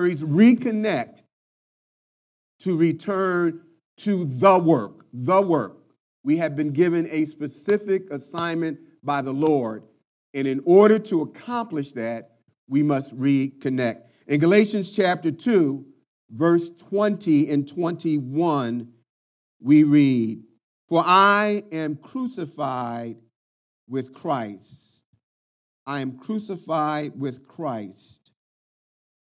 reconnect to return to the work, the work. We have been given a specific assignment by the Lord. And in order to accomplish that, we must reconnect. In Galatians chapter 2, verse 20 and 21, we read, For I am crucified with Christ. I am crucified with Christ.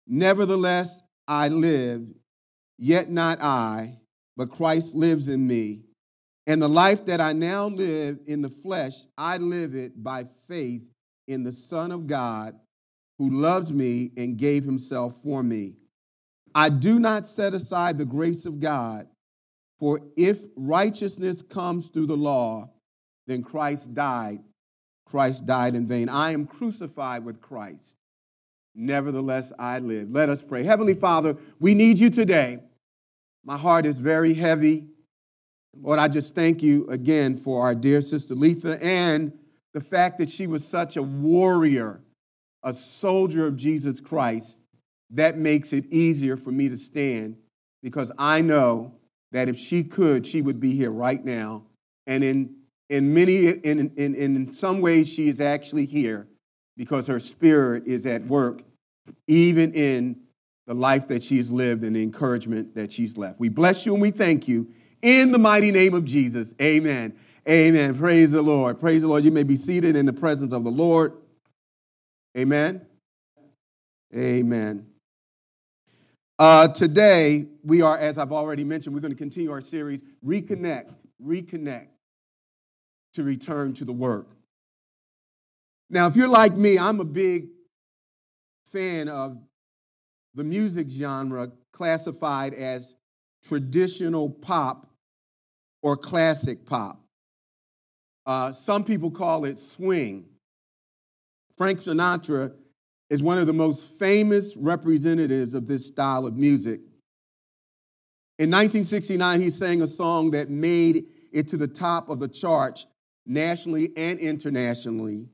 Nevertheless, I live, yet not I, but Christ lives in me. And the life that I now live in the flesh, I live it by faith in the Son of God who loves me and gave himself for me. I do not set aside the grace of God, for if righteousness comes through the law, then Christ died. Christ died in vain. I am crucified with Christ. Nevertheless, I live. Let us pray. Heavenly Father, we need you today. My heart is very heavy. Lord, I just thank you again for our dear sister Letha and the fact that she was such a warrior, a soldier of Jesus Christ. That makes it easier for me to stand because I know that if she could, she would be here right now. And in, in many, in, in, in some ways, she is actually here because her spirit is at work, even in the life that she's lived and the encouragement that she's left. We bless you and we thank you in the mighty name of Jesus. Amen. Amen. Praise the Lord. Praise the Lord. You may be seated in the presence of the Lord. Amen. Amen. Uh, today, we are, as I've already mentioned, we're going to continue our series, Reconnect, Reconnect, to return to the work. Now, if you're like me, I'm a big fan of the music genre classified as traditional pop or classic pop. Uh, some people call it swing. Frank Sinatra is one of the most famous representatives of this style of music. In 1969, he sang a song that made it to the top of the charts nationally and internationally.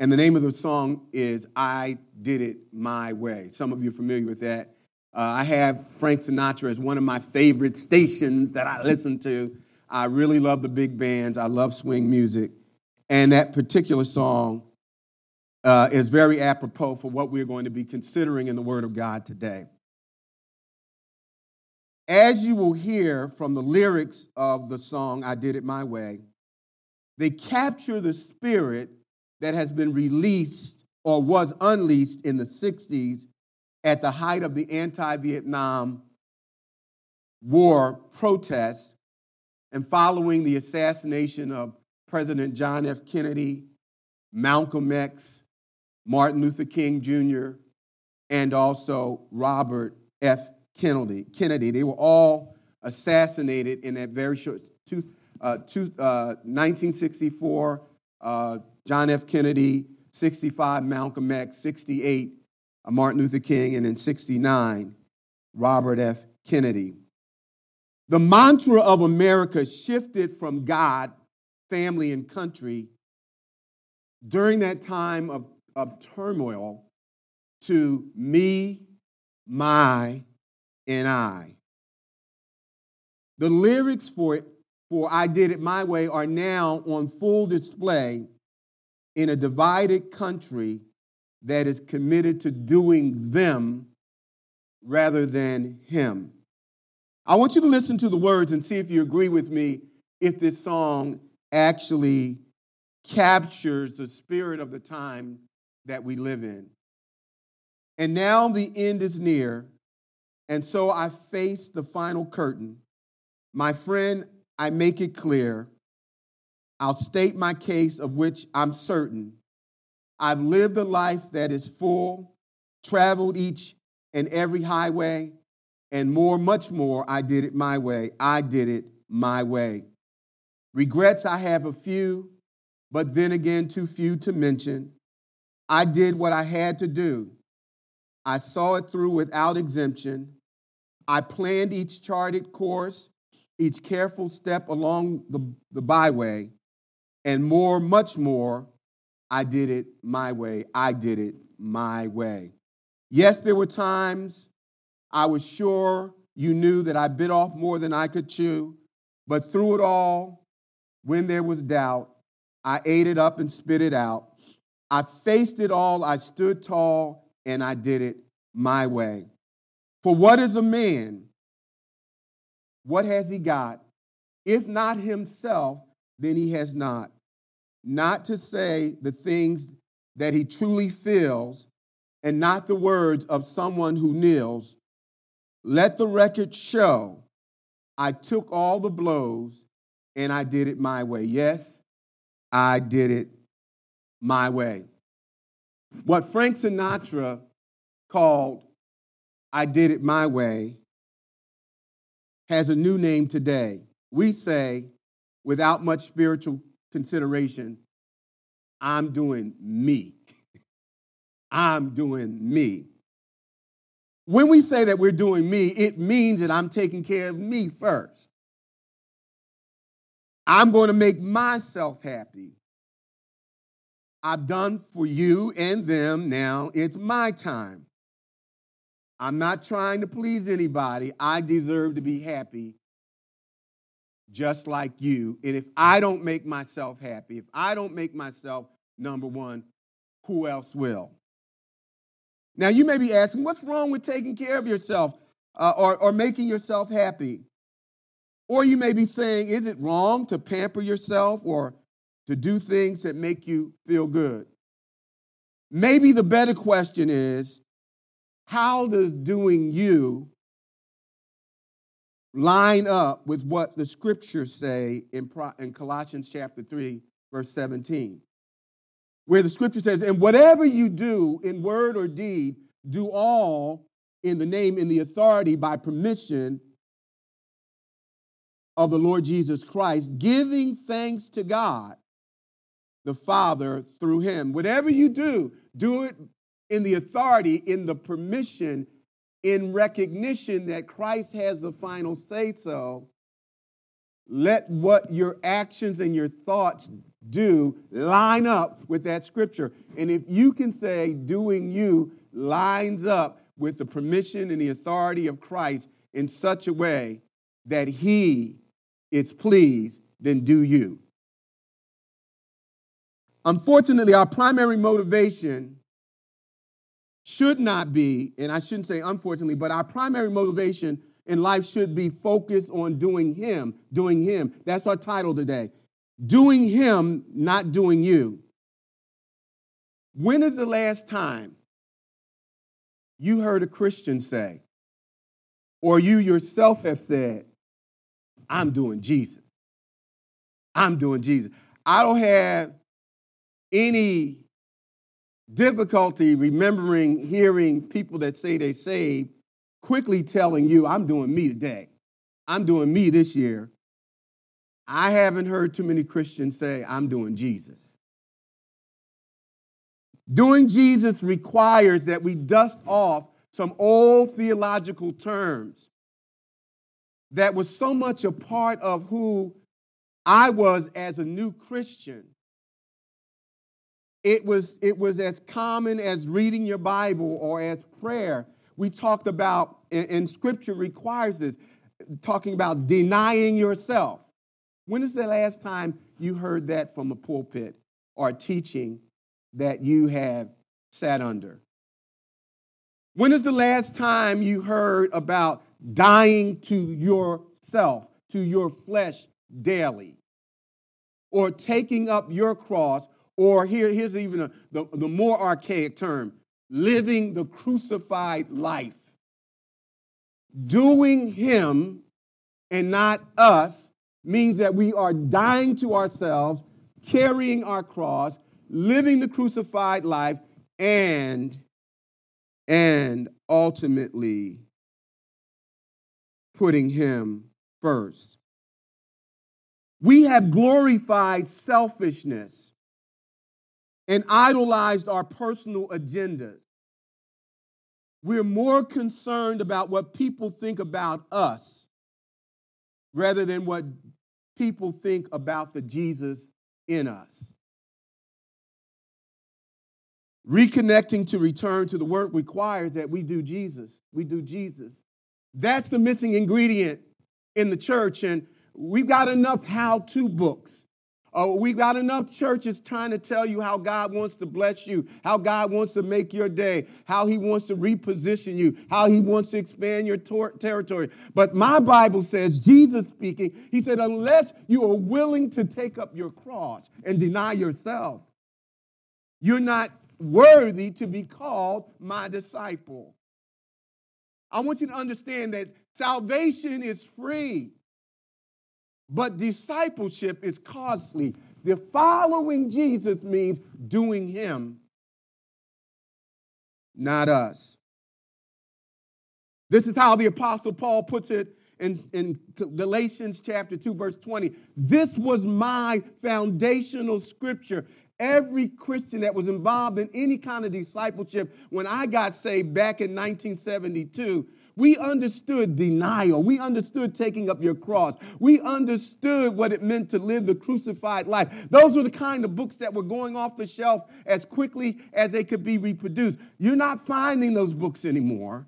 And the name of the song is I Did It My Way. Some of you are familiar with that. Uh, I have Frank Sinatra as one of my favorite stations that I listen to. I really love the big bands, I love swing music. And that particular song uh, is very apropos for what we're going to be considering in the Word of God today. As you will hear from the lyrics of the song, I Did It My Way, they capture the spirit that has been released or was unleashed in the 60s at the height of the anti Vietnam War protests and following the assassination of President John F. Kennedy, Malcolm X, Martin Luther King Jr., and also Robert F. Kennedy. Kennedy. They were all assassinated in that very short two, uh, two, uh, 1964. Uh, John F. Kennedy, 65, Malcolm X, 68, uh, Martin Luther King, and in 69, Robert F. Kennedy. The mantra of America shifted from God, family, and country during that time of of turmoil to me, my, and I. The lyrics for it, for I Did It My Way, are now on full display in a divided country that is committed to doing them rather than him. I want you to listen to the words and see if you agree with me if this song actually captures the spirit of the time that we live in. And now the end is near, and so I face the final curtain. My friend, I make it clear. I'll state my case of which I'm certain. I've lived a life that is full, traveled each and every highway, and more, much more, I did it my way. I did it my way. Regrets, I have a few, but then again, too few to mention. I did what I had to do. I saw it through without exemption. I planned each charted course, each careful step along the, the byway, and more, much more, I did it my way. I did it my way. Yes, there were times I was sure you knew that I bit off more than I could chew, but through it all, when there was doubt, I ate it up and spit it out. I faced it all, I stood tall, and I did it my way. For what is a man? What has he got? If not himself, then he has not. Not to say the things that he truly feels, and not the words of someone who kneels. Let the record show I took all the blows and I did it my way. Yes, I did it my way. What Frank Sinatra called I Did It My Way has a new name today. We say, without much spiritual consideration, I'm doing me. I'm doing me. When we say that we're doing me, it means that I'm taking care of me first. I'm going to make myself happy. I've done for you and them. Now it's my time. I'm not trying to please anybody. I deserve to be happy just like you. And if I don't make myself happy, if I don't make myself number one, who else will? Now, you may be asking, what's wrong with taking care of yourself uh, or, or making yourself happy? Or you may be saying, is it wrong to pamper yourself or to do things that make you feel good? Maybe the better question is, how does doing you line up with what the scriptures say in, in Colossians chapter 3, verse 17? where the scripture says, And whatever you do in word or deed, do all in the name, in the authority, by permission of the Lord Jesus Christ, giving thanks to God the Father through him. Whatever you do, do it in the authority, in the permission, in recognition that Christ has the final say so. Let what your actions and your thoughts do line up with that scripture. And if you can say doing you lines up with the permission and the authority of Christ in such a way that he is pleased, then do you. Unfortunately, our primary motivation should not be, and I shouldn't say unfortunately, but our primary motivation in life should be focused on doing Him, doing Him. That's our title today doing him, not doing you. When is the last time you heard a Christian say, or you yourself have said, I'm doing Jesus? I'm doing Jesus. I don't have any difficulty remembering hearing people that say they saved quickly telling you, I'm doing me today. I'm doing me this year. I haven't heard too many Christians say, I'm doing Jesus. Doing Jesus requires that we dust off some old theological terms that was so much a part of who I was as a new Christian. It was, it was as common as reading your Bible or as prayer. We talked about, and, Scripture requires this, talking about denying yourself. When is the last time you heard that from a pulpit or teaching that you have sat under? When is the last time you heard about dying to yourself, to your flesh daily? Or taking up your cross, or here, here's even a, the, the more archaic term living the crucified life. Doing Him and not us means that we are dying to ourselves, carrying our cross, living the crucified life, and and ultimately putting him first. We have glorified selfishness and idolized our personal agendas. We're more concerned about what people think about us rather than what people think about the Jesus in us. Reconnecting to return to the work requires that we do Jesus. we do Jesus. That's the missing ingredient in the church. And we've got enough how to books. Uh, we've got enough churches trying to tell you how God wants to bless you, how God wants to make your day, how He wants to reposition you, how He wants to expand your tor- territory. But my Bible says, Jesus speaking, He said, unless you are willing to take up your cross and deny yourself, you're not worthy to be called my disciple. I want you to understand that salvation is free. But discipleship is costly. The following Jesus means doing him, not us. This is how the Apostle Paul puts it in, in Galatians chapter 2, verse 20. This was my foundational scripture. Every Christian that was involved in any kind of discipleship when I got saved back in 1972 we understood denial. We understood taking up your cross. We understood what it meant to live the crucified life. Those were the kind of books that were going off the shelf as quickly as they could be reproduced. You're not finding those books anymore.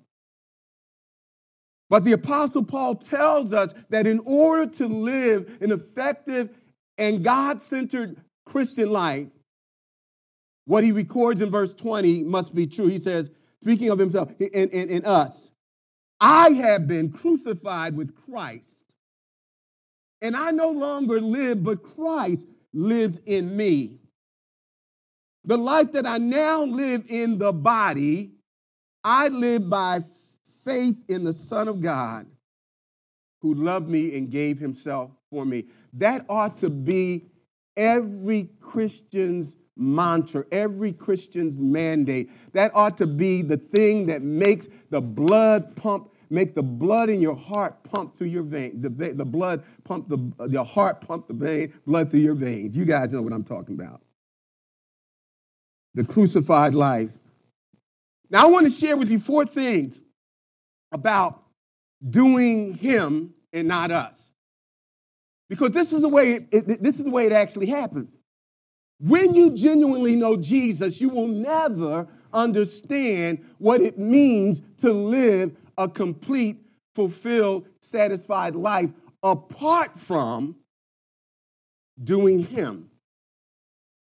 But the Apostle Paul tells us that in order to live an effective and God centered Christian life, what he records in verse 20 must be true. He says, speaking of himself, in, in, in us, I have been crucified with Christ. And I no longer live, but Christ lives in me. The life that I now live in the body, I live by faith in the Son of God who loved me and gave himself for me. That ought to be every Christian's mantra, every Christian's mandate. That ought to be the thing that makes the blood pump, make the blood in your heart pump through your vein. The, the blood pump the your heart pump the vein, blood through your veins. You guys know what I'm talking about. The crucified life. Now I want to share with you four things about doing him and not us. Because this is the way it, it, this is the way it actually happened. When you genuinely know Jesus, you will never understand what it means to live a complete, fulfilled, satisfied life apart from doing Him.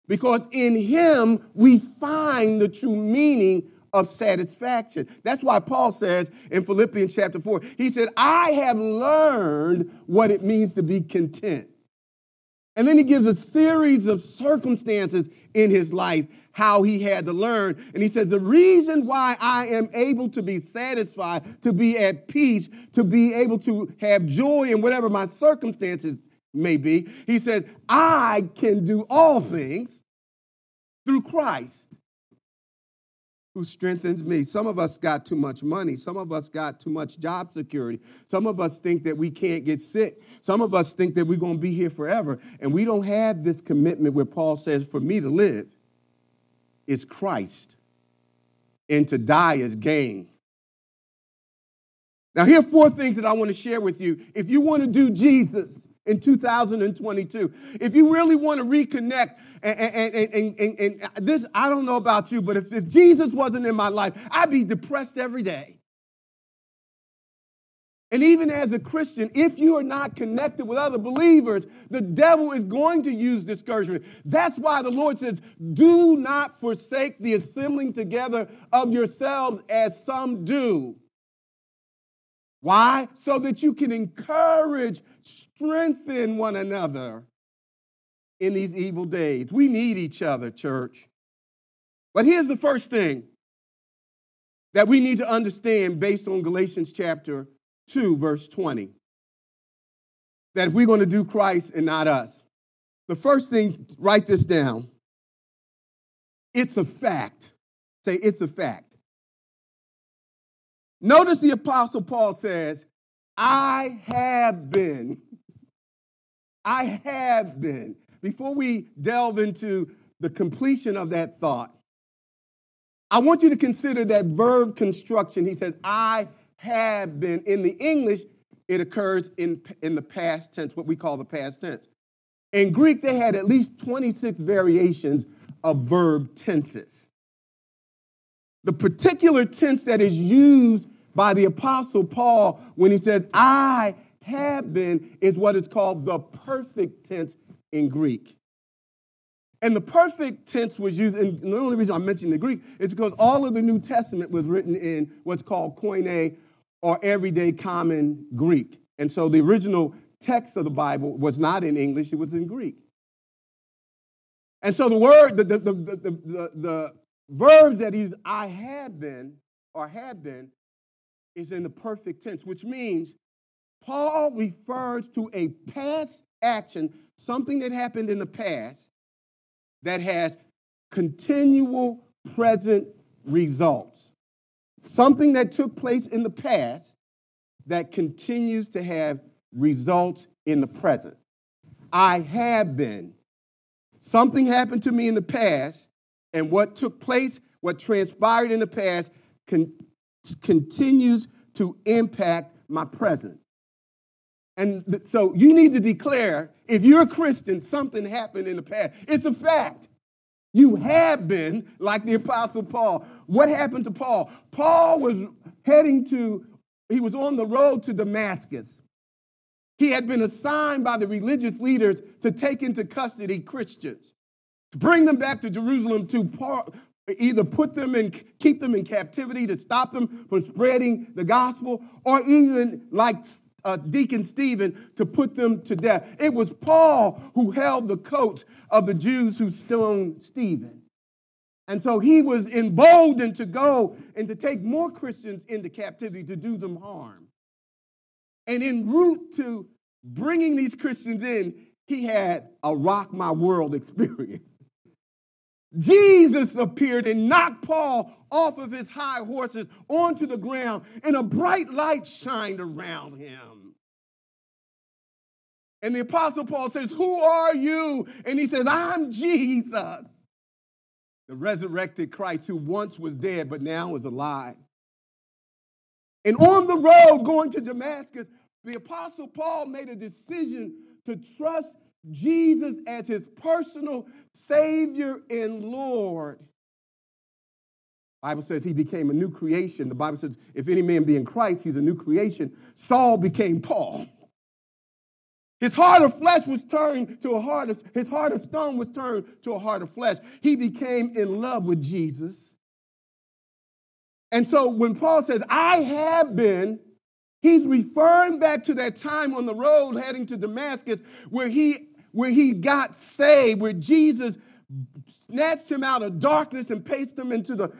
Because in Him, we find the true meaning of satisfaction. That's why Paul says in Philippians chapter 4, he said, I have learned what it means to be content. And then he gives a series of circumstances in his life how he had to learn. And he says, The reason why I am able to be satisfied, to be at peace, to be able to have joy in whatever my circumstances may be, he says, I can do all things through Christ who strengthens me. Some of us got too much money. Some of us got too much job security. Some of us think that we can't get sick. Some of us think that we're going to be here forever. And we don't have this commitment where Paul says, for me to live is Christ, and to die is gain. Now, here are four things that I want to share with you. If you want to do Jesus in 2022, if you really want to reconnect, and, and, and, and, and this, I don't know about you, but if, if Jesus wasn't in my life, I'd be depressed every day. And even as a Christian, if you are not connected with other believers, the devil is going to use discouragement. That's why the Lord says, Do not forsake the assembling together of yourselves as some do. Why? So that you can encourage, strengthen one another in these evil days. We need each other, church. But here's the first thing that we need to understand based on Galatians chapter 2, verse 20. That we're going to do Christ and not us, the first thing, write this down. It's a fact. Say, it's a fact. Notice the Apostle Paul says, I have been. I have been. Before we delve into the completion of that thought, I want you to consider that verb construction. He says, I have been. In the English, it occurs in, in the past tense, what we call the past tense. In Greek, they had at least 26 variations of verb tenses. The particular tense that is used by the Apostle Paul when he says, I have been, is what is called the perfect tense in Greek. And the perfect tense was used, and the only reason I'm mentioning the Greek is because all of the New Testament was written in what's called Koine or everyday common Greek. And so the original text of the Bible was not in English, it was in Greek. And so the word, the, the, the, the, the, the verbs that he's I have been or have been is in the perfect tense, which means Paul refers to a past action, something that happened in the past that has continual present results. Something that took place in the past that continues to have results in the present. I have been. Something happened to me in the past, and what took place, what transpired in the past, con- continues to impact my present. And so you need to declare if you're a Christian, something happened in the past. It's a fact. You have been like the Apostle Paul. What happened to Paul? Paul was heading to, he was on the road to Damascus. He had been assigned by the religious leaders to take into custody Christians, to bring them back to Jerusalem to either put them in, keep them in captivity, to stop them from spreading the gospel, or even like uh, Deacon Stephen to put them to death. It was Paul who held the coats of the Jews who stoned Stephen. And so he was emboldened to go and to take more Christians into captivity to do them harm. And en route to bringing these Christians in, he had a rock my world experience. Jesus appeared and knocked Paul off of his high horses onto the ground, and a bright light shined around him. And the Apostle Paul says, Who are you? And he says, I'm Jesus, the resurrected Christ who once was dead but now is alive. And on the road going to Damascus, the Apostle Paul made a decision to trust Jesus as his personal Savior and Lord. Bible says he became a new creation. The Bible says, if any man be in Christ, he's a new creation. Saul became Paul. His heart of flesh was turned to a heart of, his heart of stone was turned to a heart of flesh. He became in love with Jesus. And so when Paul says, I have been, he's referring back to that time on the road heading to Damascus where he where he got saved, where Jesus snatched him out of darkness and placed him into the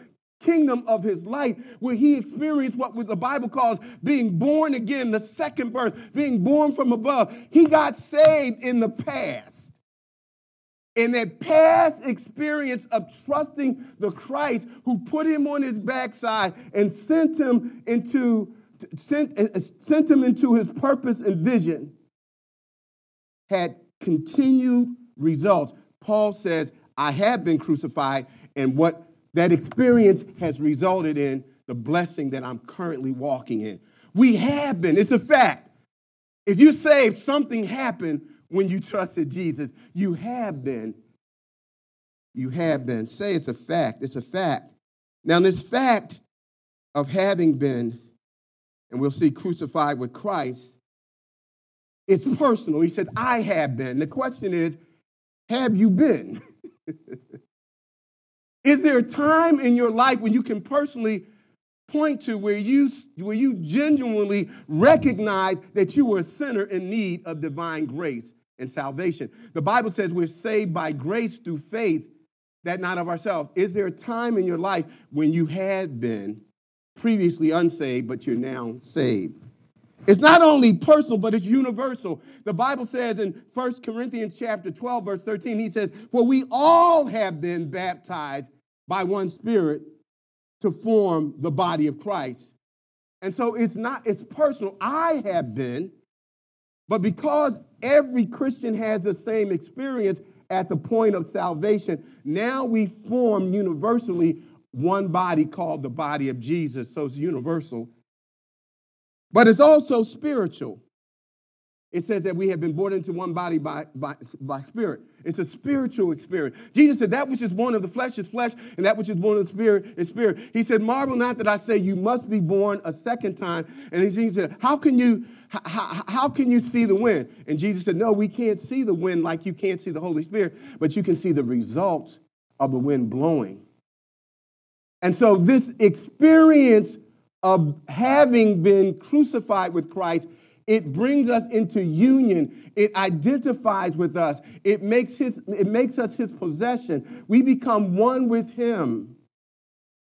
kingdom of his light, where he experienced what the Bible calls being born again, the second birth, being born from above. He got saved in the past. In that past experience of trusting the Christ who put him on his backside and sent him into sent, uh, sent him into his purpose and vision had continued results. Paul says, I have been crucified, and what that experience has resulted in the blessing that I'm currently walking in. We have been, it's a fact. If you saved, something happened when you trusted Jesus. You have been. You have been. Say it's a fact. It's a fact. Now, this fact of having been, and we'll see crucified with Christ, it's personal. He says, I have been. The question is, have you been? is there a time in your life when you can personally point to where you, where you genuinely recognize that you were a sinner in need of divine grace and salvation? The Bible says we're saved by grace through faith, that not of ourselves. Is there a time in your life when you had been previously unsaved, but you're now saved? It's not only personal, but it's universal. The Bible says in 1 Corinthians chapter 12, verse 13, he says, For we all have been baptized by one spirit to form the body of Christ. And so it's not, it's personal. I have been, but because every Christian has the same experience at the point of salvation, now we form universally one body called the body of Jesus. So it's universal but it's also spiritual. it says that we have been born into one body by, by, by spirit. It's a spiritual experience. Jesus said, That which is born of the flesh is flesh, and that which is born of the spirit is spirit. He said, Marvel not that I say you must be born a second time. And he said, How can you how, how can you see the wind? And Jesus said, No, we can't see the wind like you can't see the Holy Spirit, but you can see the results of the wind blowing. And so, this experience of having been crucified with Christ it brings us into union. It identifies with us. It makes, his, it makes us his possession. We become one with him.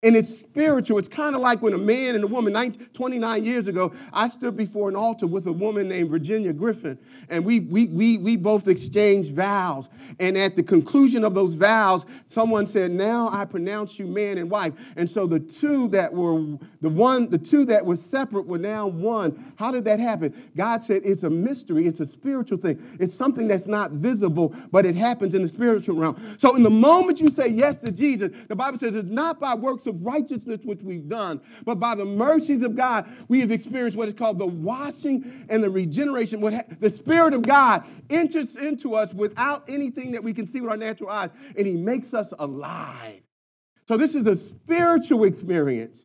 And it's spiritual. It's kind of like when a man and a woman, 29 years ago, I stood before an altar with a woman named Virginia Griffin, and we, we, we, we both exchanged vows. And at the conclusion of those vows, someone said, Now I pronounce you man and wife. And so the two that were the one, the two that were separate were now one. How did that happen? God said it's a mystery, it's a spiritual thing. It's something that's not visible, but it happens in the spiritual realm. So in the moment you say yes to Jesus, the Bible says it's not by works of righteousness which we've done, but by the mercies of God, we have experienced what is called the washing and the regeneration. What ha- the Spirit of God enters into us without anything that we can see with our natural eyes, and He makes us alive. So this is a spiritual experience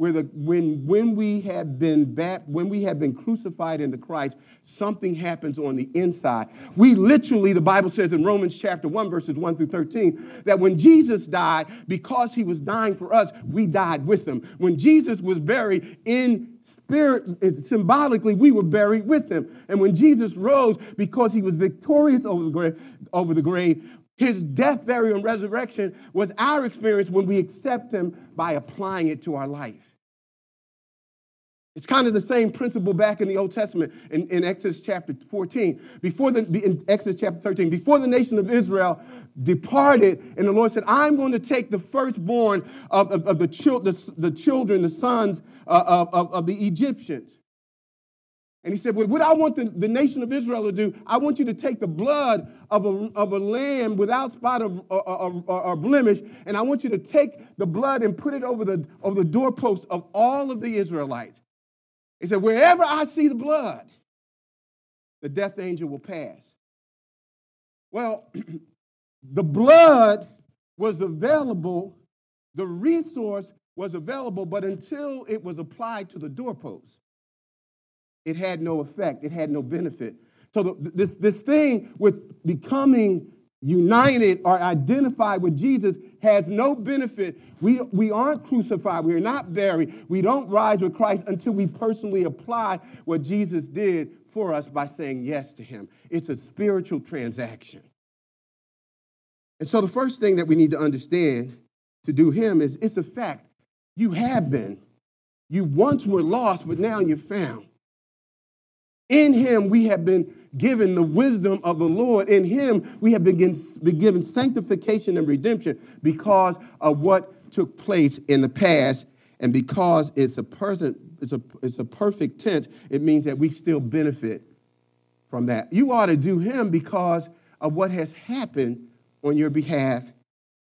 where the, when, when, we have been back, when we have been crucified into Christ, something happens on the inside. We literally, the Bible says in Romans chapter 1, verses 1 through 13, that when Jesus died, because he was dying for us, we died with him. When Jesus was buried in spirit, symbolically, we were buried with him. And when Jesus rose, because he was victorious over the grave, over the grave his death, burial, and resurrection was our experience when we accept him by applying it to our life. It's kind of the same principle back in the Old Testament in, in Exodus chapter 14. Before the, in Exodus chapter 13, before the nation of Israel departed, and the Lord said, I'm going to take the firstborn of, of, of the, chil- the, the, children, the sons uh, of, of, of, the Egyptians. And he said, well, What I want the, the nation of Israel to do, I want you to take the blood of a, of a lamb without spot or, or, or, or blemish, and I want you to take the blood and put it over the, over the doorpost of all of the Israelites. He said, Wherever I see the blood, the death angel will pass. Well, the blood was available, the resource was available, but until it was applied to the doorpost, it had no effect, it had no benefit. So the, this, this thing with becoming united or identified with Jesus has no benefit. We, we aren't crucified. We are not buried. We don't rise with Christ until we personally apply what Jesus did for us by saying yes to him. It's a spiritual transaction. And so the first thing that we need to understand to do him is it's a fact. You have been. You once were lost, but now you're found. In him we have been given the wisdom of the Lord. In him we have been given sanctification and redemption because of what took place in the past. And because it's a person, it's a, it's a perfect tense, it means that we still benefit from that. You ought to do him because of what has happened on your behalf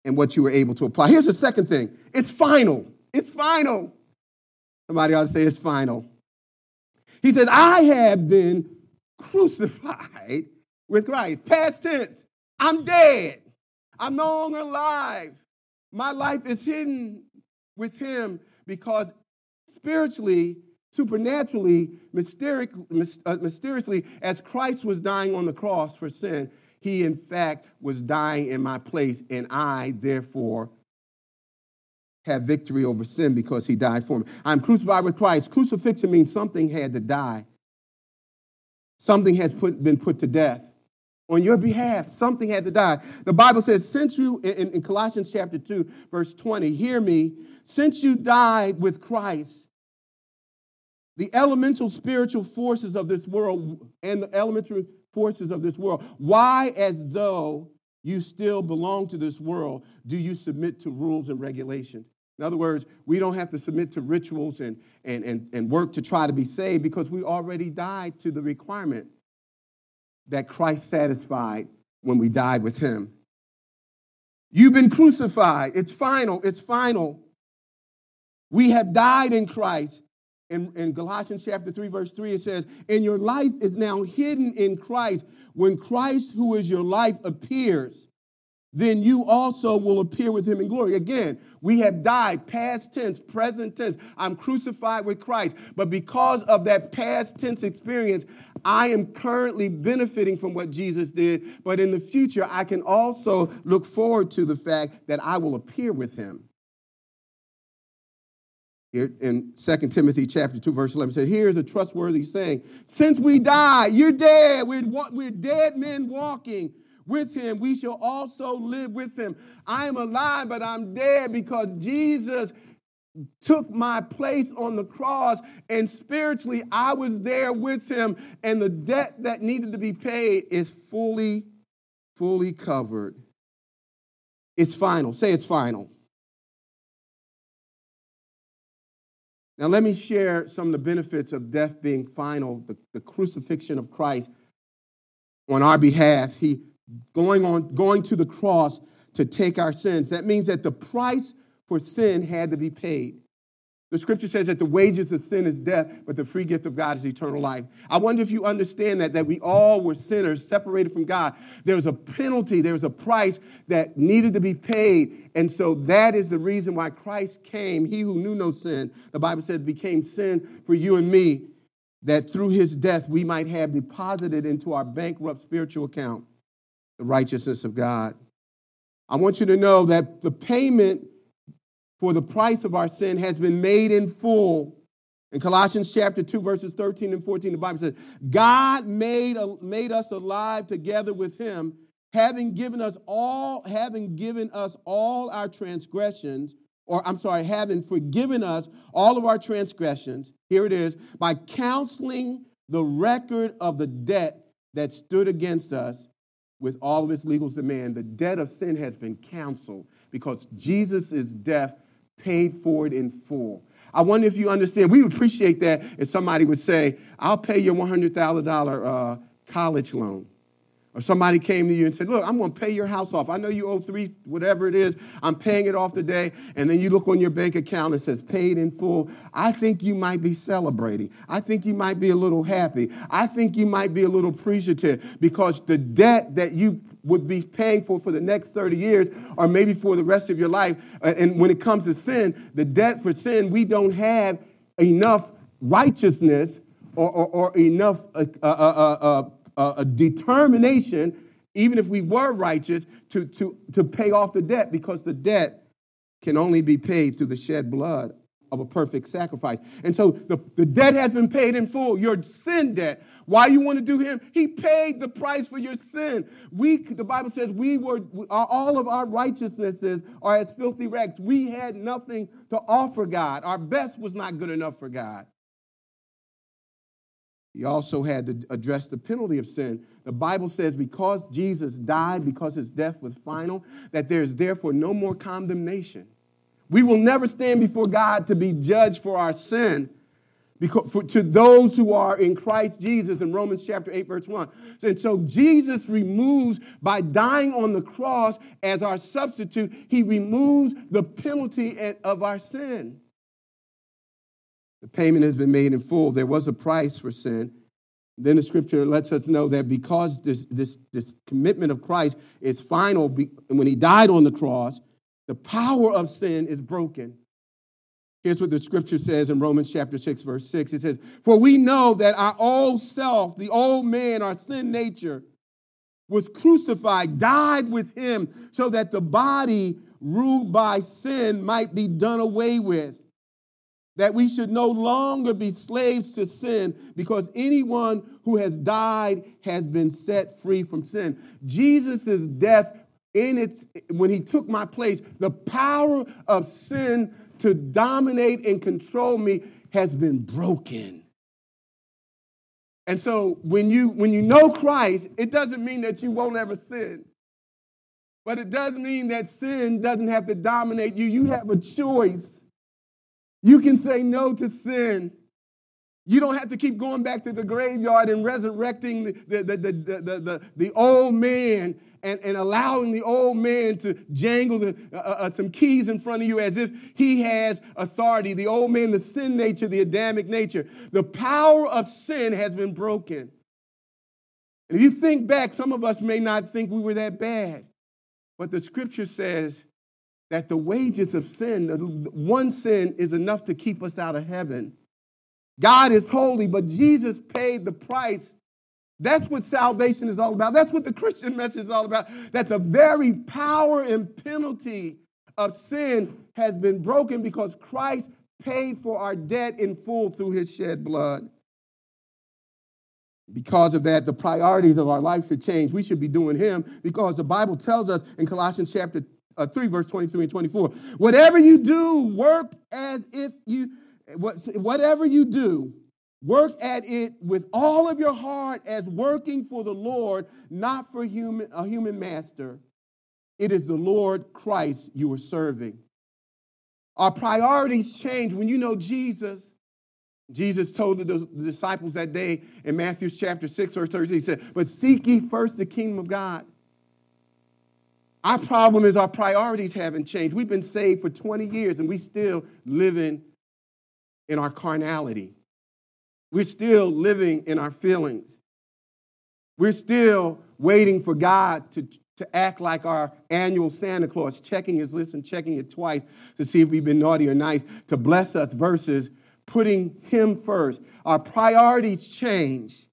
and what you were able to apply. Here's the second thing it's final. It's final. Somebody ought to say it's final. He said, I have been crucified with Christ. Past tense, I'm dead. I'm no longer alive. My life is hidden with him because spiritually, supernaturally, uh, mysteriously, as Christ was dying on the cross for sin, he in fact was dying in my place, and I therefore have victory over sin because he died for me. I'm crucified with Christ. Crucifixion means something had to die. Something has put, been put to death. On your behalf, something had to die. The Bible says, since you, in, in Colossians chapter 2, verse 20, hear me, since you died with Christ, the elemental spiritual forces of this world and the elemental forces of this world, why, as though you still belong to this world, do you submit to rules and regulations? In other words, we don't have to submit to rituals and, and, and, and work to try to be saved because we already died to the requirement that Christ satisfied when we died with him. You've been crucified. It's final. It's final. We have died in Christ. in, in Galatians chapter 3, verse 3, it says, And your life is now hidden in Christ. When Christ, who is your life, appears, then you also will appear with him in glory. Again, we have died, past tense, present tense. I'm crucified with Christ. But because of that past tense experience, I am currently benefiting from what Jesus did. But in the future, I can also look forward to the fact that I will appear with him. Here in 2 Timothy chapter 2, verse 11 says, Here's a trustworthy saying. Since we die, you're dead. We're, we're dead men walking with him, we shall also live with him. I am alive, but I'm dead because Jesus took my place on the cross, and spiritually, I was there with him, and the debt that needed to be paid is fully, fully covered. It's final. Say it's final. Now, let me share some of the benefits of death being final, the, the crucifixion of Christ on our behalf. He going on going to the cross to take our sins. That means that the price for sin had to be paid. The scripture says that the wages of sin is death, but the free gift of God is eternal life. I wonder if you understand that, that we all were sinners separated from God. There was a penalty, there was a price that needed to be paid. And so that is the reason why Christ came. He who knew no sin, the Bible said, became sin for you and me, that through his death we might have deposited into our bankrupt spiritual account the righteousness of God. I want you to know that the payment for the price of our sin has been made in full. In Colossians chapter 2, verses 13 and 14, the Bible says, God made, made us alive together with him, having given us all, having given us all our transgressions, or I'm sorry, having forgiven us all of our transgressions. Here it is, by counseling the record of the debt that stood against us with all of its legal demand, the debt of sin has been canceled because Jesus' death paid for it in full. I wonder if you understand. We would appreciate that if somebody would say, I'll pay your $100,000 uh, college loan. Or somebody came to you and said, Look, I'm going to pay your house off. I know you owe three, whatever it is. I'm paying it off today. And then you look on your bank account and it says paid in full. I think you might be celebrating. I think you might be a little happy. I think you might be a little appreciative because the debt that you would be paying for for the next 30 years or maybe for the rest of your life. Uh, and when it comes to sin, the debt for sin, we don't have enough righteousness or, or, or enough. Uh, uh, uh, uh a, a determination, even if we were righteous, to, to, to pay off the debt because the debt can only be paid through the shed blood of a perfect sacrifice. And so the, the debt has been paid in full, your sin debt. Why you want to do him? He paid the price for your sin. We, the Bible says, we were all of our righteousnesses are as filthy rags. We had nothing to offer God. Our best was not good enough for God. He also had to address the penalty of sin. The Bible says because Jesus died, because his death was final, that there's therefore no more condemnation. We will never stand before God to be judged for our sin. Because for, to those who are in Christ Jesus in Romans chapter 8, verse 1. And so Jesus removes, by dying on the cross as our substitute, he removes the penalty of our sin. The payment has been made in full. There was a price for sin. Then the scripture lets us know that because this, this, this commitment of Christ is final, when he died on the cross, the power of sin is broken. Here's what the scripture says in Romans chapter 6, verse 6. It says, For we know that our old self, the old man, our sin nature, was crucified, died with him, so that the body ruled by sin might be done away with that we should no longer be slaves to sin because anyone who has died has been set free from sin. Jesus' death in its when he took my place, the power of sin to dominate and control me has been broken. And so when you when you know Christ, it doesn't mean that you won't ever sin. But it does mean that sin doesn't have to dominate you. You have a choice you can say no to sin. You don't have to keep going back to the graveyard and resurrecting the, the, the, the, the, old man and, and allowing the old man to jangle the, uh, uh, uh, some keys in front of you as if he has authority. The old man, the sin nature, the Adamic nature. The power of sin has been broken. And if you think back, some of us may not think we were that bad. But the scripture says that the wages of sin, one sin, is enough to keep us out of heaven. God is holy, but Jesus paid the price that's what salvation is all about. That's what the Christian message is all about. That the very power and penalty of sin has been broken because Christ paid for our debt in full through his shed blood. Because of that, the priorities of our life should change. We should be doing him because the Bible tells us in Colossians chapter uh, 3, verse 23 and 24 whatever you do, work as if you, whatever you do, Work at it with all of your heart as working for the Lord, not for human, a human master. It is the Lord Christ you are serving. Our priorities change when you know Jesus. Jesus told the disciples that day in Matthew chapter 6, verse 13, he said, But seek ye first the kingdom of God. Our problem is our priorities haven't changed. We've been saved for 20 years and we still living in our carnality. We're still living in our feelings. We're still waiting for God to, to act like our annual Santa Claus, checking his list and checking it twice to see if we've been naughty or nice, to bless us versus putting him first. Our priorities change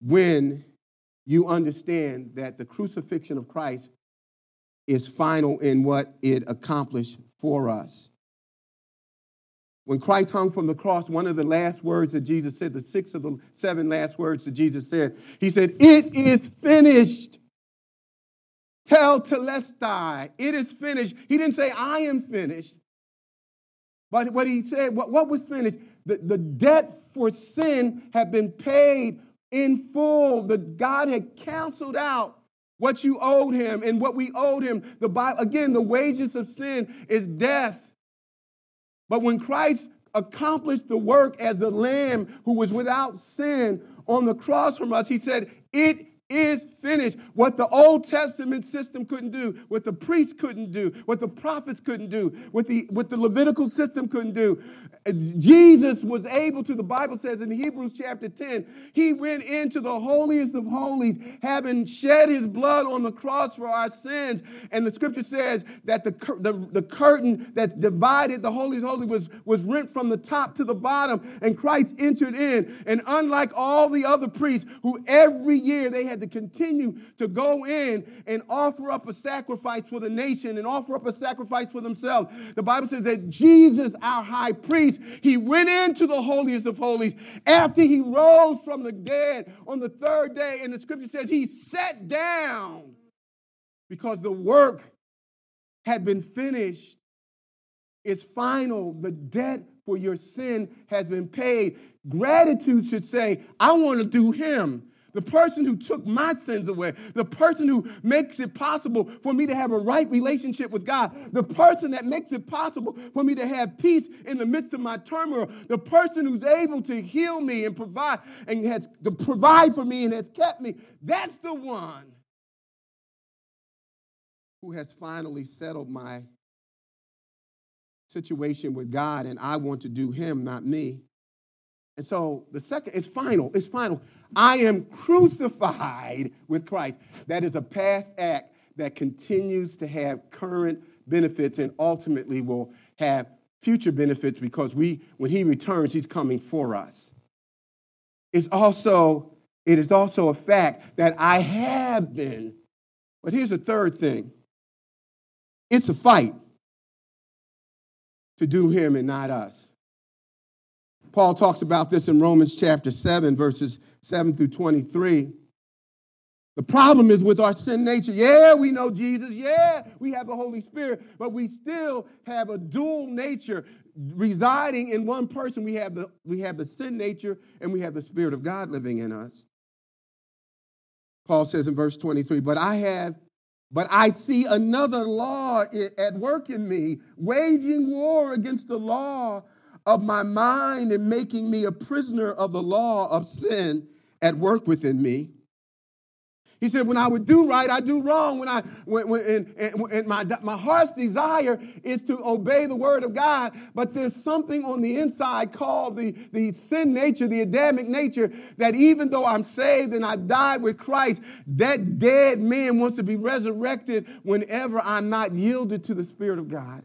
when you understand that the crucifixion of Christ is final in what it accomplished for us. When Christ hung from the cross, one of the last words that Jesus said, the six of the seven last words that Jesus said, he said, It is finished. Tetelestai. It is finished. He didn't say, I am finished. But what he said, what, what was finished? The, the debt for sin had been paid in full. The God had canceled out what you owed him and what we owed him. The Bible, again, the wages of sin is death. But when Christ accomplished the work as the lamb who was without sin on the cross from us, he said, It is finished. What the Old Testament system couldn't do, what the priests couldn't do, what the prophets couldn't do, what the, what the Levitical system couldn't do. Jesus was able to, the Bible says in Hebrews chapter 10, he went into the holiest of holies, having shed his blood on the cross for our sins. And the scripture says that the, the, the curtain that divided the holiest holy was, was rent from the top to the bottom, and Christ entered in. And unlike all the other priests who every year they had to continue to go in and offer up a sacrifice for the nation and offer up a sacrifice for themselves. The Bible says that Jesus, our high priest, he went into the holiest of holies after he rose from the dead on the third day. And the scripture says he sat down because the work had been finished. It's final. The debt for your sin has been paid. Gratitude should say, I want to do him the person who took my sins away, the person who makes it possible for me to have a right relationship with God, the person that makes it possible for me to have peace in the midst of my turmoil, the person who's able to heal me and provide and has to provide for me and has kept me. That's the one who has finally settled my situation with God, and I want to do him, not me. And so the second, it's final, it's final. I am crucified with Christ. That is a past act that continues to have current benefits and ultimately will have future benefits because we, when he returns, he's coming for us. It's also, it is also a fact that I have been. But here's the third thing. It's a fight to do him and not us. Paul talks about this in Romans chapter 7, verses 7 through 23. The problem is with our sin nature. Yeah, we know Jesus. Yeah, we have the Holy Spirit, but we still have a dual nature residing in one person. We have the, we have the sin nature and we have the Spirit of God living in us. Paul says in verse 23, but I have, but I see another law at work in me, waging war against the law of my mind and making me a prisoner of the law of sin at work within me. He said, when I would do right, I do wrong. When I, when, when, and, and, and my, my heart's desire is to obey the word of God, but there's something on the inside called the, the sin nature, the Adamic nature, that even though I'm saved and I've died with Christ, that dead man wants to be resurrected whenever I'm not yielded to the Spirit of God.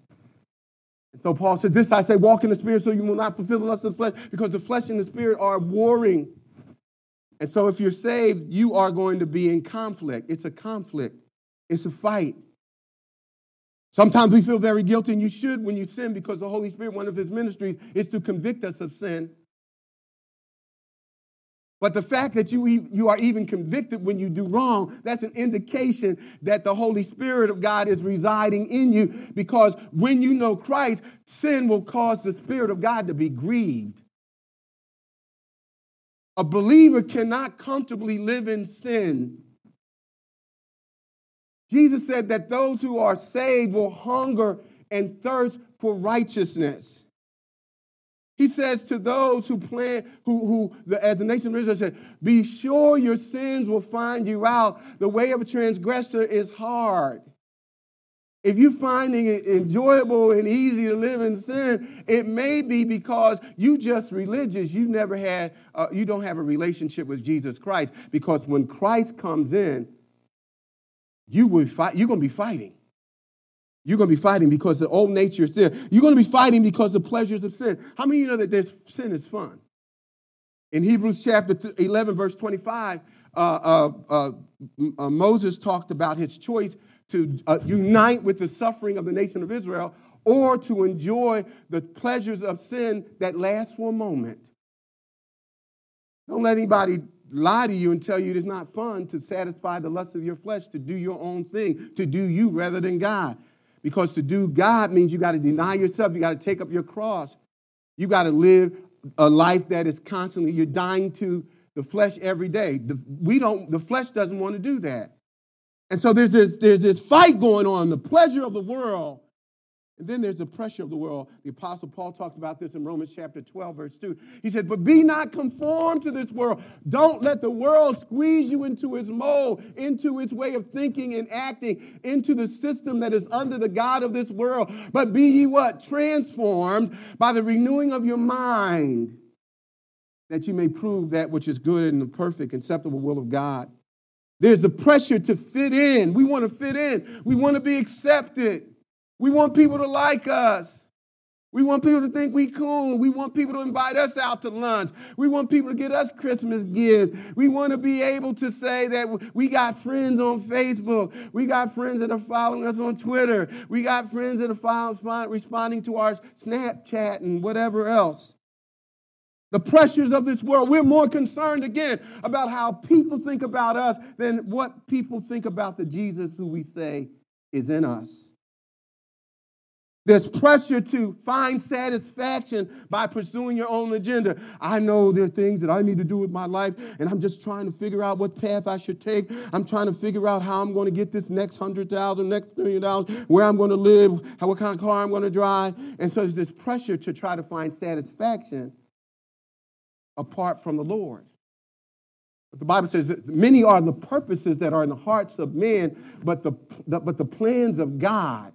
And so Paul said, This I say, walk in the Spirit so you will not fulfill the lust of the flesh, because the flesh and the Spirit are warring. And so if you're saved, you are going to be in conflict. It's a conflict, it's a fight. Sometimes we feel very guilty, and you should when you sin because the Holy Spirit, one of his ministries, is to convict us of sin. But the fact that you, you are even convicted when you do wrong, that's an indication that the Holy Spirit of God is residing in you because when you know Christ, sin will cause the Spirit of God to be grieved. A believer cannot comfortably live in sin. Jesus said that those who are saved will hunger and thirst for righteousness. He says to those who plan, who, who the, as the nation of Israel said, be sure your sins will find you out. The way of a transgressor is hard. If you're finding it enjoyable and easy to live in sin, it may be because you just religious. You never had, uh, you don't have a relationship with Jesus Christ. Because when Christ comes in, you will fight. You're going to be fighting. You're going to be fighting because the old nature is there. You're going to be fighting because the pleasures of sin. How many of you know that this sin is fun? In Hebrews chapter 11, verse 25, uh, uh, uh, uh Moses talked about his choice to uh, unite with the suffering of the nation of Israel or to enjoy the pleasures of sin that last for a moment. Don't let anybody lie to you and tell you it is not fun to satisfy the lust of your flesh, to do your own thing, to do you rather than God. Because to do God means you got to deny yourself, you got to take up your cross, you got to live a life that is constantly, you're dying to the flesh every day. The, we don't, the flesh doesn't want to do that. And so there's this, there's this fight going on, the pleasure of the world. And then there's the pressure of the world. The Apostle Paul talked about this in Romans chapter 12, verse 2. He said, But be not conformed to this world. Don't let the world squeeze you into its mold, into its way of thinking and acting, into the system that is under the God of this world. But be ye what? Transformed by the renewing of your mind, that you may prove that which is good and the perfect, acceptable will of God. There's the pressure to fit in. We want to fit in. We want to be accepted. We want people to like us. We want people to think we cool. We want people to invite us out to lunch. We want people to get us Christmas gifts. We want to be able to say that we got friends on Facebook. We got friends that are following us on Twitter. We got friends that are responding to our Snapchat and whatever else the pressures of this world. We're more concerned again about how people think about us than what people think about the Jesus who we say is in us. There's pressure to find satisfaction by pursuing your own agenda. I know there are things that I need to do with my life, and I'm just trying to figure out what path I should take. I'm trying to figure out how I'm going to get this next hundred thousand, next million dollars, where I'm going to live, how, what kind of car I'm going to drive. And so there's this pressure to try to find satisfaction apart from the Lord. But the Bible says that many are the purposes that are in the hearts of men, but the, the, but the plans of God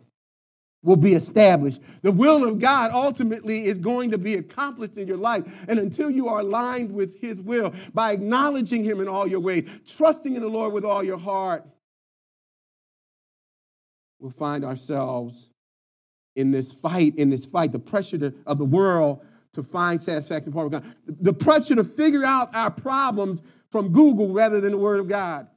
will be established. The will of God ultimately is going to be accomplished in your life. And until you are aligned with His will, by acknowledging Him in all your ways, trusting in the Lord with all your heart, we'll find ourselves in this fight, in this fight, the pressure to, of the world to find satisfaction apart from God. The pressure to figure out our problems from Google rather than the Word of God.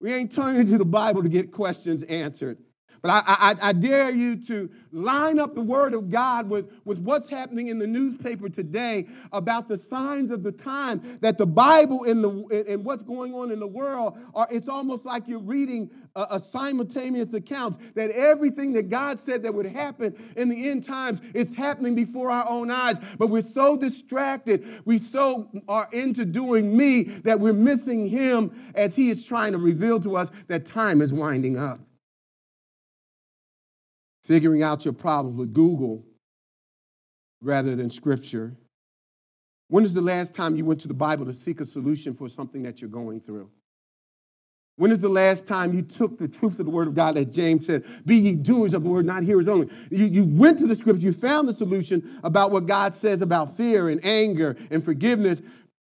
We ain't turning to the Bible to get questions answered. But I, I, I, dare you to line up the Word of God with, with what's happening in the newspaper today about the signs of the time that the Bible and, the, and what's going on in the world are, it's almost like you're reading a, a simultaneous account that everything that God said that would happen in the end times is happening before our own eyes. But we're so distracted, we so are into doing me that we're missing Him as He is trying to reveal to us that time is winding up figuring out your problems with Google rather than Scripture. When is the last time you went to the Bible to seek a solution for something that you're going through? When is the last time you took the truth of the word of God, that James said, be ye doers of the word, not hearers only? You, you went to the scripture, you found the solution about what God says about fear and anger and forgiveness,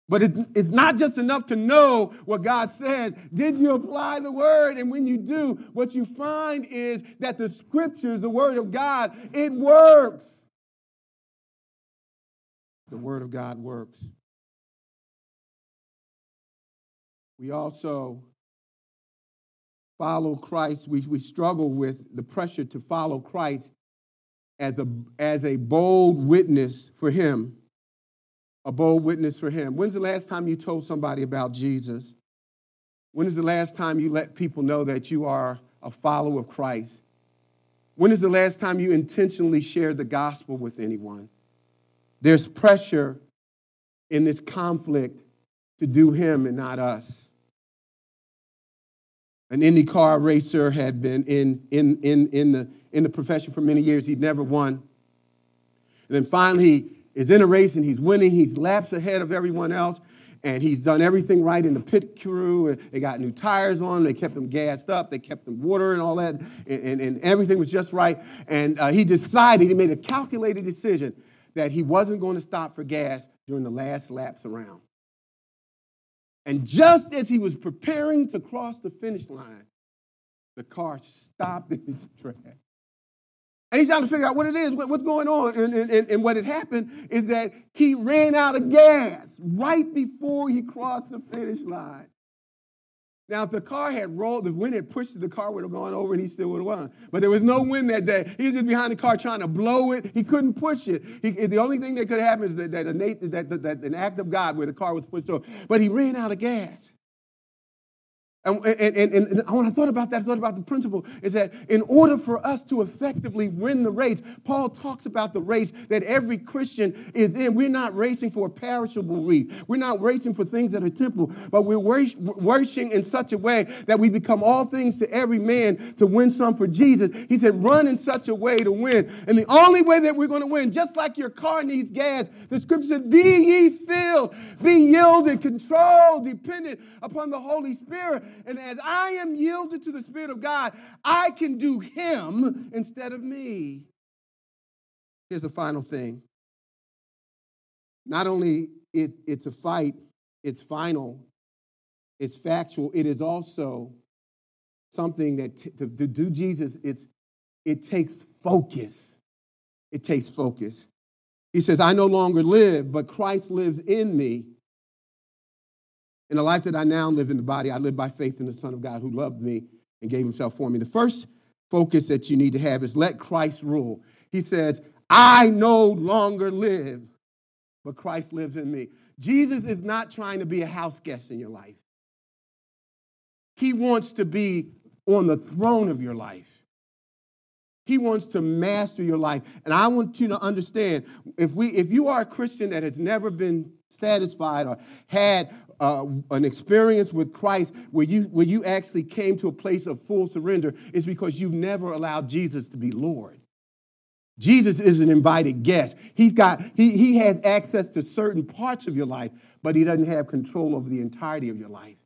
but it, it's not just enough to know what God says. Did you apply the word? And when you do, what you find is that the scriptures, the word of God, it works. The word of God works. We also follow Christ, we, we struggle with the pressure to follow Christ as a, as a bold witness for Him. A bold witness for Him. When's the last time you told somebody about Jesus? When is the last time you let people know that you are a follower of Christ? When is the last time you intentionally shared the gospel with anyone? There's pressure in this conflict to do Him and not us an IndyCar racer, had been in, in, in, in, the, in the profession for many years. He'd never won. And then finally, is in a race and he's winning. He's laps ahead of everyone else. And he's done everything right in the pit crew. And they got new tires on. They kept them gassed up. They kept them water and all that. And, and, and everything was just right. And uh, he decided, he made a calculated decision that he wasn't going to stop for gas during the last laps around. And just as he was preparing to cross the finish line, the car stopped in its tracks. And he's trying to figure out what it is, what's going on. And, and, and, what had happened is that he ran out of gas right before he crossed the finish line. Now, if the car had rolled, the wind had pushed the car would have gone over and he still would have won. But there was no wind that day. He was just behind the car trying to blow it. He couldn't push it. He, the only thing that could happen is that, that, a, that, that, that an act of God where the car was pushed over. But he ran out of gas. And, and, and, and, when I thought about that, I thought about the principle is that in order for us to effectively win the race, Paul talks about the race that every Christian is in. We're not racing for a perishable wreath. We're not racing for things that are temporal, but we're worshiping in such a way that we become all things to every man to win some for Jesus. He said, run in such a way to win. And the only way that we're going to win, just like your car needs gas, the scripture said, be ye filled, be yielded, controlled, dependent upon the Holy Spirit. And as I am yielded to the Spirit of God, I can do Him instead of me. Here's the final thing. Not only it, it's a fight, it's final, it's factual, it is also something that t- to, to do Jesus, it's, it takes focus. It takes focus. He says, I no longer live, but Christ lives in me. In the life that I now live in the body, I live by faith in the Son of God who loved me and gave himself for me. The first focus that you need to have is let Christ rule. He says, I no longer live, but Christ lives in me. Jesus is not trying to be a house guest in your life. He wants to be on the throne of your life. He wants to master your life. And I want you to understand if we if you are a Christian that has never been satisfied or had uh, an experience with Christ where you, where you actually came to a place of full surrender is because you've never allowed Jesus to be Lord. Jesus is an invited guest. He's got, he, he has access to certain parts of your life, but he doesn't have control over the entirety of your life.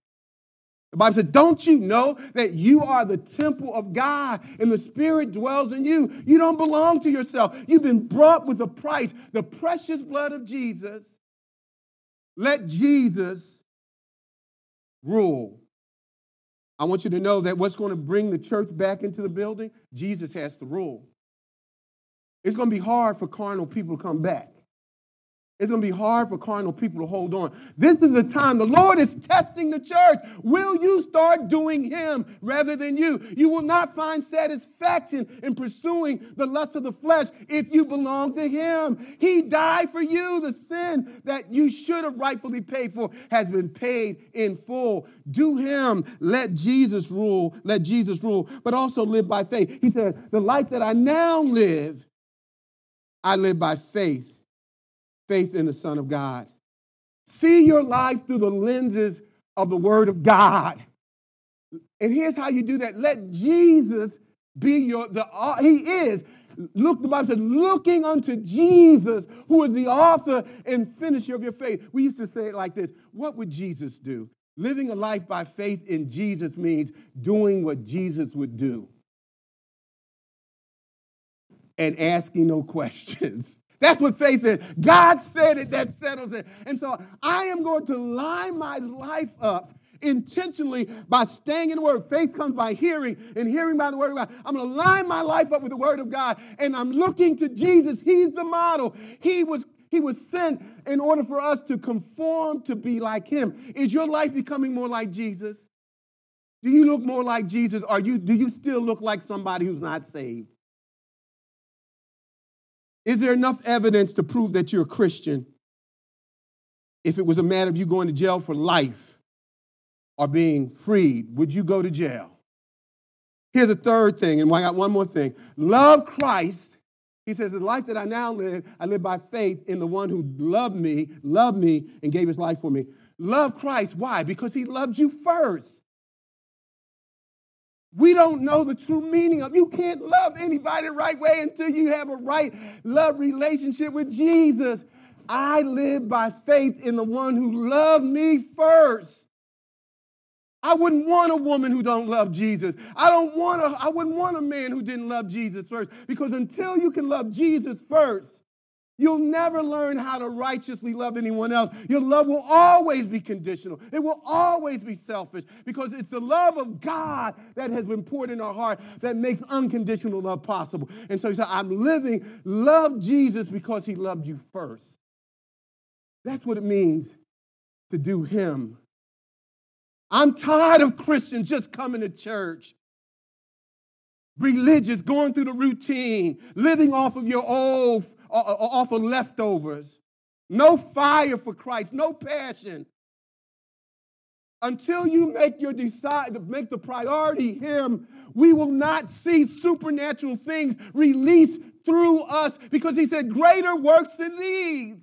The Bible says, Don't you know that you are the temple of God and the Spirit dwells in you? You don't belong to yourself. You've been brought with a price, the precious blood of Jesus. Let Jesus rule. I want you to know that what's going to bring the church back into the building, Jesus has to rule. It's going to be hard for carnal people to come back. It's going to be hard for carnal people to hold on. This is the time the Lord is testing the church. Will you start doing Him rather than you? You will not find satisfaction in pursuing the lust of the flesh if you belong to Him. He died for you. The sin that you should have rightfully paid for has been paid in full. Do Him. Let Jesus rule. Let Jesus rule, but also live by faith. He said, The life that I now live, I live by faith faith in the Son of God. See your life through the lenses of the Word of God. And here's how you do that. Let Jesus be your the uh, he is. Look, the Bible said, looking unto Jesus, who is the author and finisher of your faith. We used to say it like this: What would Jesus do? Living a life by faith in Jesus means doing what Jesus would do and asking no questions. That's what faith is. God said it, that settles it. And so I am going to line my life up intentionally by staying in the Word. Faith comes by hearing, and hearing by the Word of God. I'm going to line my life up with the Word of God, and I'm looking to Jesus. He's the model. He was he was sent in order for us to conform to be like him. Is your life becoming more like Jesus? Do you look more like Jesus? Or you, do you still look like somebody who's not saved? Is there enough evidence to prove that you're a Christian? If it was a matter of you going to jail for life or being freed, would you go to jail? Here's a third thing, and I got one more thing. Love Christ. He says, The life that I now live, I live by faith in the one who loved me, loved me, and gave his life for me. Love Christ. Why? Because he loved you first. We don't know the true meaning of you can't love anybody the right way until you have a right love relationship with Jesus. I live by faith in the one who loved me first. I wouldn't want a woman who don't love Jesus. I don't want a, I wouldn't want a man who didn't love Jesus first because until you can love Jesus first, You'll never learn how to righteously love anyone else. Your love will always be conditional. It will always be selfish because it's the love of God that has been poured in our heart that makes unconditional love possible. And so he said, I'm living, love Jesus because he loved you first. That's what it means to do him. I'm tired of Christians just coming to church religious, going through the routine, living off of your old off of leftovers. No fire for Christ, no passion. Until you make your decide make the priority Him, we will not see supernatural things released through us because He said, Greater works than these.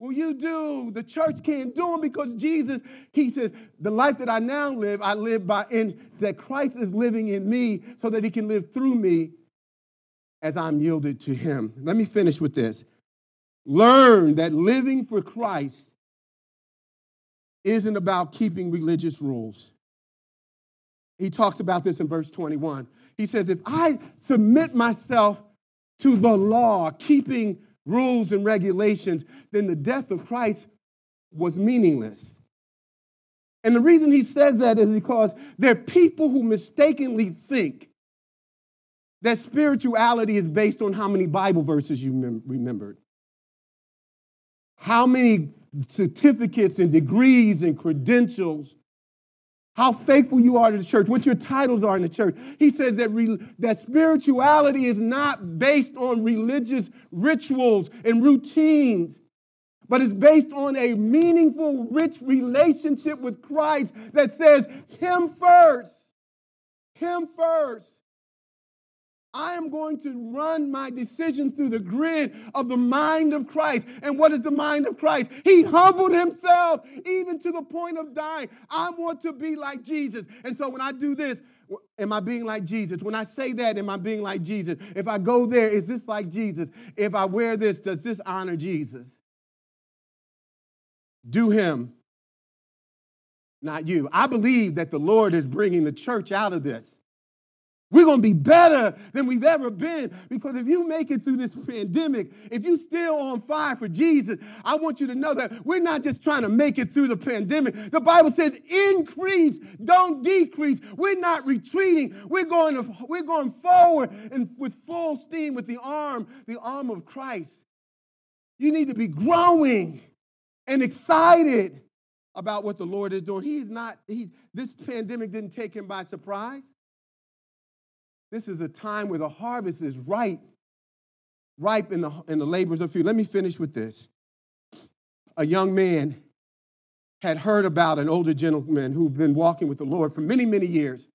Will you do? The church can't do them because Jesus, He says, the life that I now live, I live by in that Christ is living in me so that He can live through me as I'm yielded to Him. Let me finish with this. Learn that living for Christ isn't about keeping religious rules. He talks about this in verse 21. He says, If I submit myself to the law, keeping rules and regulations, then the death of Christ was meaningless. And the reason he says that is because there are people who mistakenly think that spirituality is based on how many Bible verses you mem- remembered, how many certificates and degrees and credentials, how faithful you are to the church, what your titles are in the church. He says that, re- that spirituality is not based on religious rituals and routines, but it's based on a meaningful, rich relationship with Christ that says, Him first. Him first. I am going to run my decision through the grid of the mind of Christ. And what is the mind of Christ? He humbled himself even to the point of dying. I want to be like Jesus. And so when I do this, am I being like Jesus? When I say that, am I being like Jesus? If I go there, is this like Jesus? If I wear this, does this honor Jesus? Do him, not you. I believe that the Lord is bringing the church out of this. We're going to be better than we've ever been because if you make it through this pandemic, if you're still on fire for Jesus, I want you to know that we're not just trying to make it through the pandemic. The Bible says increase, don't decrease. We're not retreating. We're going to, we're going forward and with full steam with the arm, the arm of Christ. You need to be growing and excited about what the Lord is doing. He's not, he, this pandemic didn't take him by surprise. This is a time where the harvest is ripe, ripe in the, in the labors of few. Let me finish with this. A young man had heard about an older gentleman who'd been walking with the Lord for many, many years.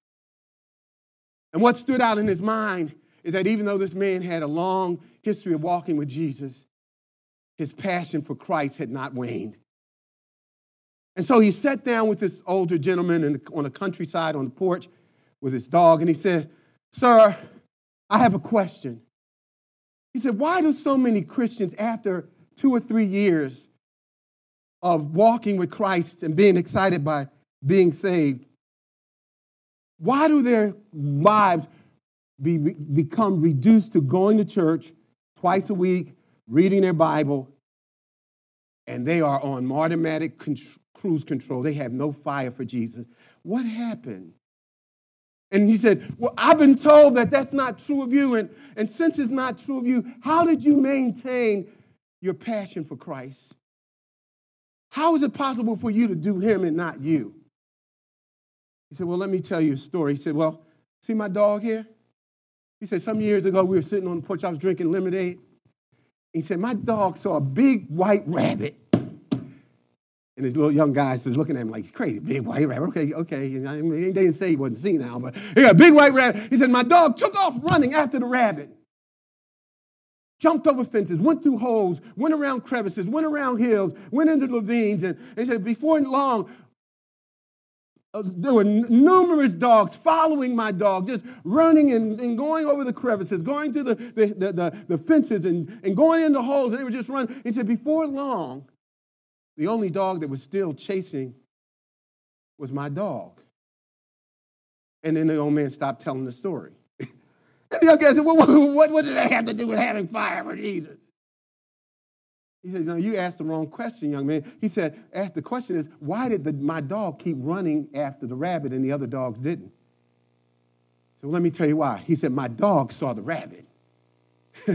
And what stood out in his mind is that even though this man had a long history of walking with Jesus, his passion for Christ had not waned. And so he sat down with this older gentleman the, on the countryside on the porch with his dog, and he said, Sir, I have a question. He said, Why do so many Christians, after two or three years of walking with Christ and being excited by being saved, why do their lives be, become reduced to going to church twice a week, reading their Bible, and they are on automatic cruise control? They have no fire for Jesus. What happened? And he said, Well, I've been told that that's not true of you. And, and since it's not true of you, how did you maintain your passion for Christ? How is it possible for you to do him and not you? He said, Well, let me tell you a story. He said, Well, see my dog here? He said, Some years ago, we were sitting on the porch, I was drinking lemonade. He said, My dog saw a big white rabbit. And this little young guy is looking at him like, crazy, big white rabbit. Okay, okay. Mean, they didn't say he wasn't seen now, but he got a big white rabbit. He said, My dog took off running after the rabbit jumped over fences, went through holes, went around crevices, went around hills, went into ravines, and he said, before long, uh, there were n- numerous dogs following my dog, just running and, and going over the crevices, going through the, the, the, the, the fences and, and going into holes, and they were just running. He said, before long, the only dog that was still chasing was my dog. And then the old man stopped telling the story. and the young guy said, well, what, what did that have to do with having fire for Jesus? He said, No, you asked the wrong question, young man. He said, Ask The question is, why did the, my dog keep running after the rabbit and the other dogs didn't? So let me tell you why. He said, My dog saw the rabbit.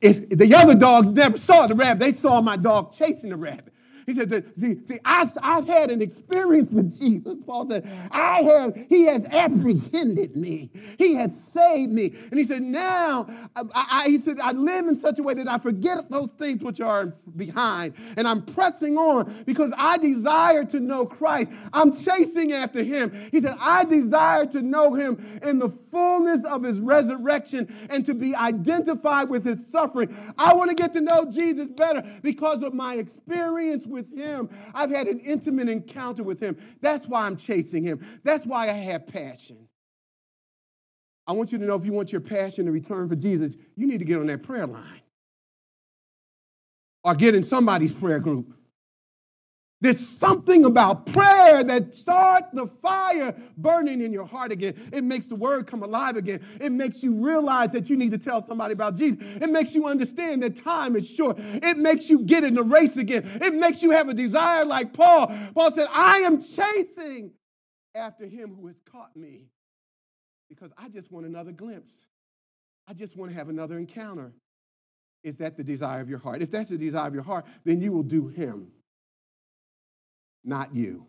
if the other dogs never saw the rabbit, they saw my dog chasing the rabbit. He said, see, see I, I've had an experience with Jesus. Paul said, I have, he has apprehended me. He has saved me. And he said, now, I, I, he said, I live in such a way that I forget those things which are behind. And I'm pressing on because I desire to know Christ. I'm chasing after him. He said, I desire to know him in the fullness of his resurrection and to be identified with his suffering. I want to get to know Jesus better because of my experience with with him. I've had an intimate encounter with him. That's why I'm chasing him. That's why I have passion. I want you to know if you want your passion to return for Jesus, you need to get on that prayer line or get in somebody's prayer group. There's something about prayer that starts the fire burning in your heart again. It makes the word come alive again. It makes you realize that you need to tell somebody about Jesus. It makes you understand that time is short. It makes you get in the race again. It makes you have a desire like Paul. Paul said, I am chasing after him who has caught me because I just want another glimpse. I just want to have another encounter. Is that the desire of your heart? If that's the desire of your heart, then you will do him not you.